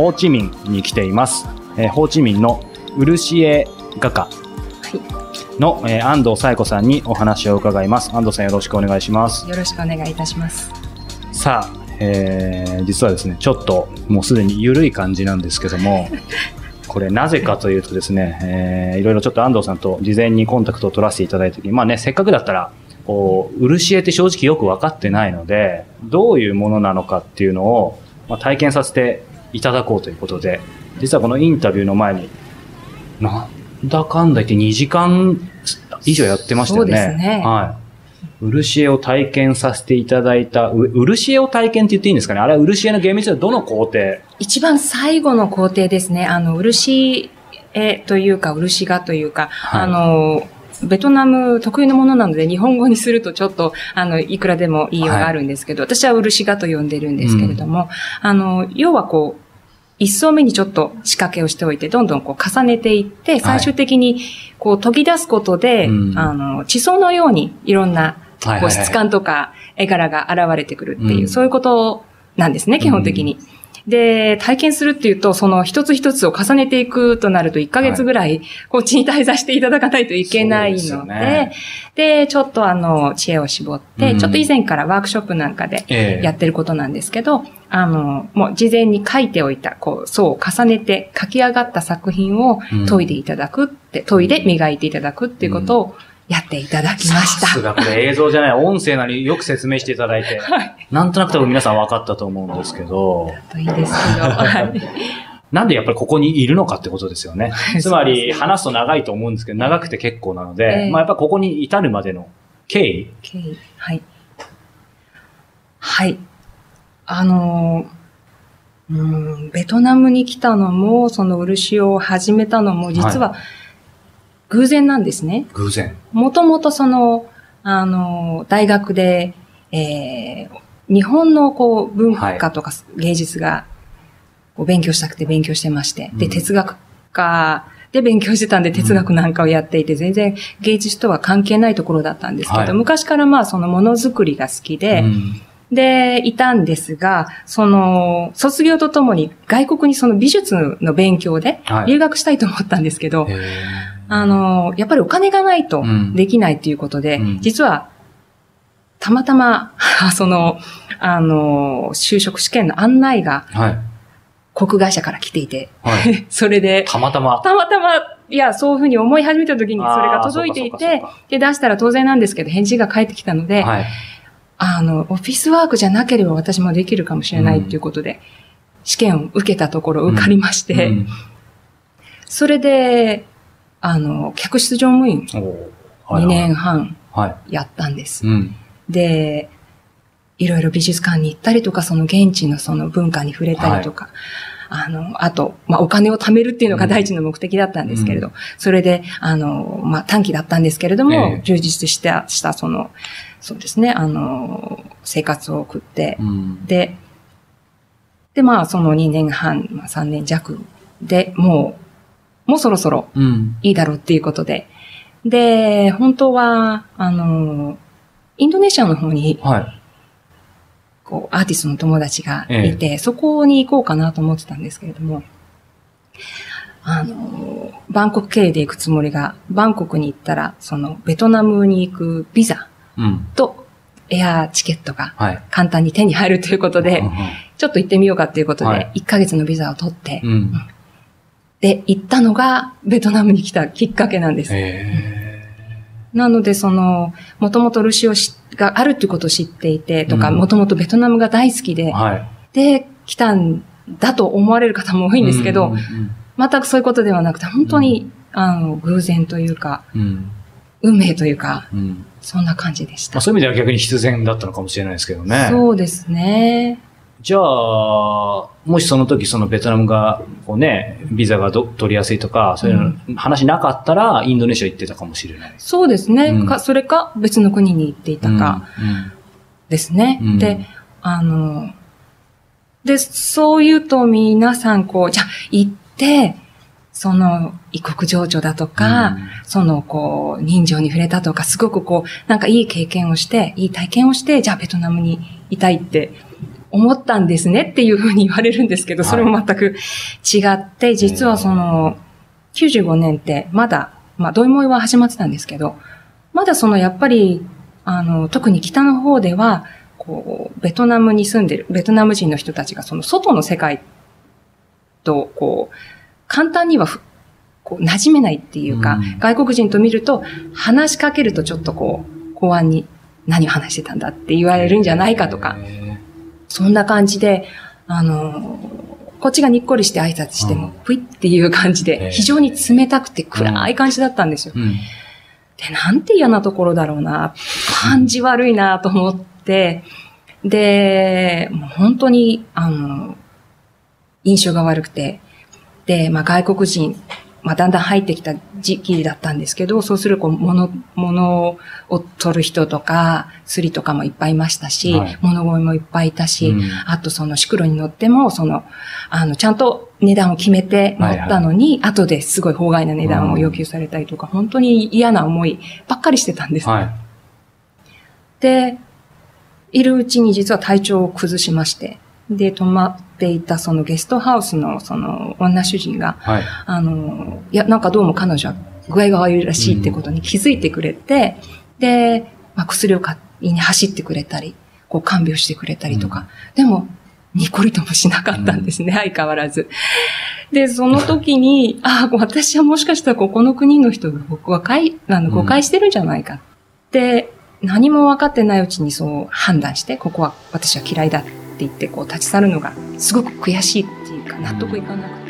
ホーチミンに来ています。えーホーチミンのウルシエ画家の、えー安藤紗友子さんにお話を伺います。安藤さんよろしくお願いします。よろしくお願いいたします。さあ、えー実はですね、ちょっともうすでに緩い感じなんですけども、これなぜかというとですね、えーいろいろちょっと安藤さんと事前にコンタクトを取らせていただいた時に、まあね、せっかくだったら、こう、漆絵って正直よく分かってないので、どういうものなのかっていうのを、まあ、体験させていただこうということで、実はこのインタビューの前に、なんだかんだ言って2時間以上やってましたよね。そうですね。はい。漆絵を体験させていただいた、う漆絵を体験って言っていいんですかね？あれは漆絵の厳密にはどの工程。一番最後の工程ですね。あの、漆絵というか、漆画というか、はい。あの、ベトナム特有のものなので、日本語にするとちょっと、あの、いくらでも言いようがあるんですけど、私は漆画と呼んでるんですけれども、あの、要はこう、一層目にちょっと仕掛けをしておいて、どんどんこう重ねていって、最終的にこう研ぎ出すことで、うん。あの、地層のようにいろんなはいはいはい。こう質感とか絵柄が現れてくるっていう、うん。そういうことなんですね、基本的に。で、体験するっていうと、その一つ一つを重ねていくとなると1ヶ月ぐらい、こっちに滞在していただかないといけないので、ね。で、ちょっとあの、知恵を絞って、うん。ちょっと以前からワークショップなんかでええ。やってることなんですけど、あの、もう事前に書いておいた、こう、層を重ねて書き上がった作品をうん。研いでいただくって、研いで磨いていただくっていうことをやっていただきました。さすがこれ映像じゃない、音声なりよく説明していただいて、はい。なんとなく多分皆さん分かったと思うんですけど、といいですけど、はい。なんでやっぱりここにいるのかってことですよね。つまり話すと長いと思うんですけど、長くて結構なので、ええまあやっぱここに至るまでの経緯、経緯はい。はい。あのー、うん、ベトナムに来たのも、その漆を始めたのも、実は偶然なんですね。偶然。もともとその、あのー、大学で、えー日本のこう文化とか芸術がこう勉強したくて勉強してまして、で、うん。哲学科で勉強してたんで哲学なんかをやっていて、全然芸術とは関係ないところだったんですけど、はい。昔からまあそのものづくりが好きで、うんで、いたんですが、その、卒業とともに外国にその美術の勉強ではい留学したいと思ったんですけど、へあの、やっぱりお金がないとうんできないということで、うん実は、たまたま、その、あの、就職試験の案内がーはい。航空会社から来ていて、はい。それで、たまたま。たまたま、いや、そういうふうに思い始めた時にそれが届いていてで、出したら当然なんですけど、返事が返ってきたので、はい。あの、オフィスワークじゃなければ私もできるかもしれないということで、試験を受けたところ受かりまして、うん。それで、あの、客室乗務員おー。はい2年半はい。やったんです。うん。で、いろいろ美術館に行ったりとか、その現地のその文化に触れたりとか、あの、あと、まあ、お金を貯めるっていうのが第一の目的だったんですけれど、うそれで、あの、まあ、短期だったんですけれども、ええ。充実した、した、その、そうですね、あの、生活を送って、うん。で、で、まあ、その2年半、まあ、3年弱でもう、もうそろそろうん。いいだろうっていうことで、で、本当は、あの、インドネシアの方に、はい。こう、アーティストの友達がいて、そこに行こうかなと思ってたんですけれども、あの、バンコク経由で行くつもりが、バンコクに行ったら、その、ベトナムに行くビザうん。とエアチケットがはい。簡単に手に入るということで、ちょっと行ってみようかということで、はい1ヶ月のビザを取って、うん。で、行ったのが、ベトナムに来たきっかけなんです。へなので、その、もともとルシオしがあるっていうことを知っていて、とか、うんもともとベトナムが大好きでー、はい。で、来たんだと思われる方も多いんですけど、全くそういうことではなくて、本当に、あの、偶然というか、うん。運命というか、うん。そんな感じでした。まあそういう意味では逆に必然だったのかもしれないですけどね。そうですね。じゃあ、もしその時そのベトナムが、こうね、ビザがど取りやすいとか、そういうの話なかったら、インドネシア行ってたかもしれない。そうですね。うんかそれか、別の国に行っていたか、うん。ですね。うんで、あの、で、そう言うと皆さんこう、じゃあ行って、その異国情緒だとか、そのこう、人情に触れたとか、すごくこう、なんかいい経験をして、いい体験をして、じゃあベトナムにいたいって思ったんですねっていうふうに言われるんですけど、それも全く違って、実はその、95年ってまだ、まあ、ドイモイは始まってたんですけど、まだそのやっぱり、あの、特に北の方では、こう、ベトナムに住んでる、ベトナム人の人たちがその外の世界と、こう、簡単にはこう、馴染めないっていうか、うん、外国人と見ると、話しかけるとちょっとこう、公安に何を話してたんだって言われるんじゃないかとか、そんな感じで、あの、こっちがにっこりして挨拶しても、ぷいっていう感じで、非常に冷たくて暗い感じだったんですよ。で、なんて嫌なところだろうな、感じ悪いなと思って、で、もう本当に、あの、印象が悪くて、で、まあ外国人まあ、だんだん入ってきた時期だったんですけど、そうするこう、物、物を取る人とか、釣りとかもいっぱいいましたし、はい、物乞いもいっぱいいたし、うん、あとその、シクロに乗っても、その、あの、ちゃんと値段を決めて乗ったのに、はいはい、後ですごい法外な値段を要求されたりとか、うん、本当に嫌な思いばっかりしてたんです、はい、で、いるうちに実は体調を崩しまして、で、泊まっていたそのゲストハウスのその女主人が、はい、あの、いや、なんかどうも彼女は具合が悪いらしいってことに気づいてくれて、うん、で、まあ、薬を買いに走ってくれたり、こう看病してくれたりとか、うん、でも、にこりともしなかったんですね、うん、相変わらず。で、その時に、ああ、私はもしかしたらここの国の人が僕はあの誤解してるんじゃないか。って、何も分かってないうちにそう判断して、ここは私は嫌いだって言ってこう立ち去るのがすごく悔しいっていうか納得いかなくて。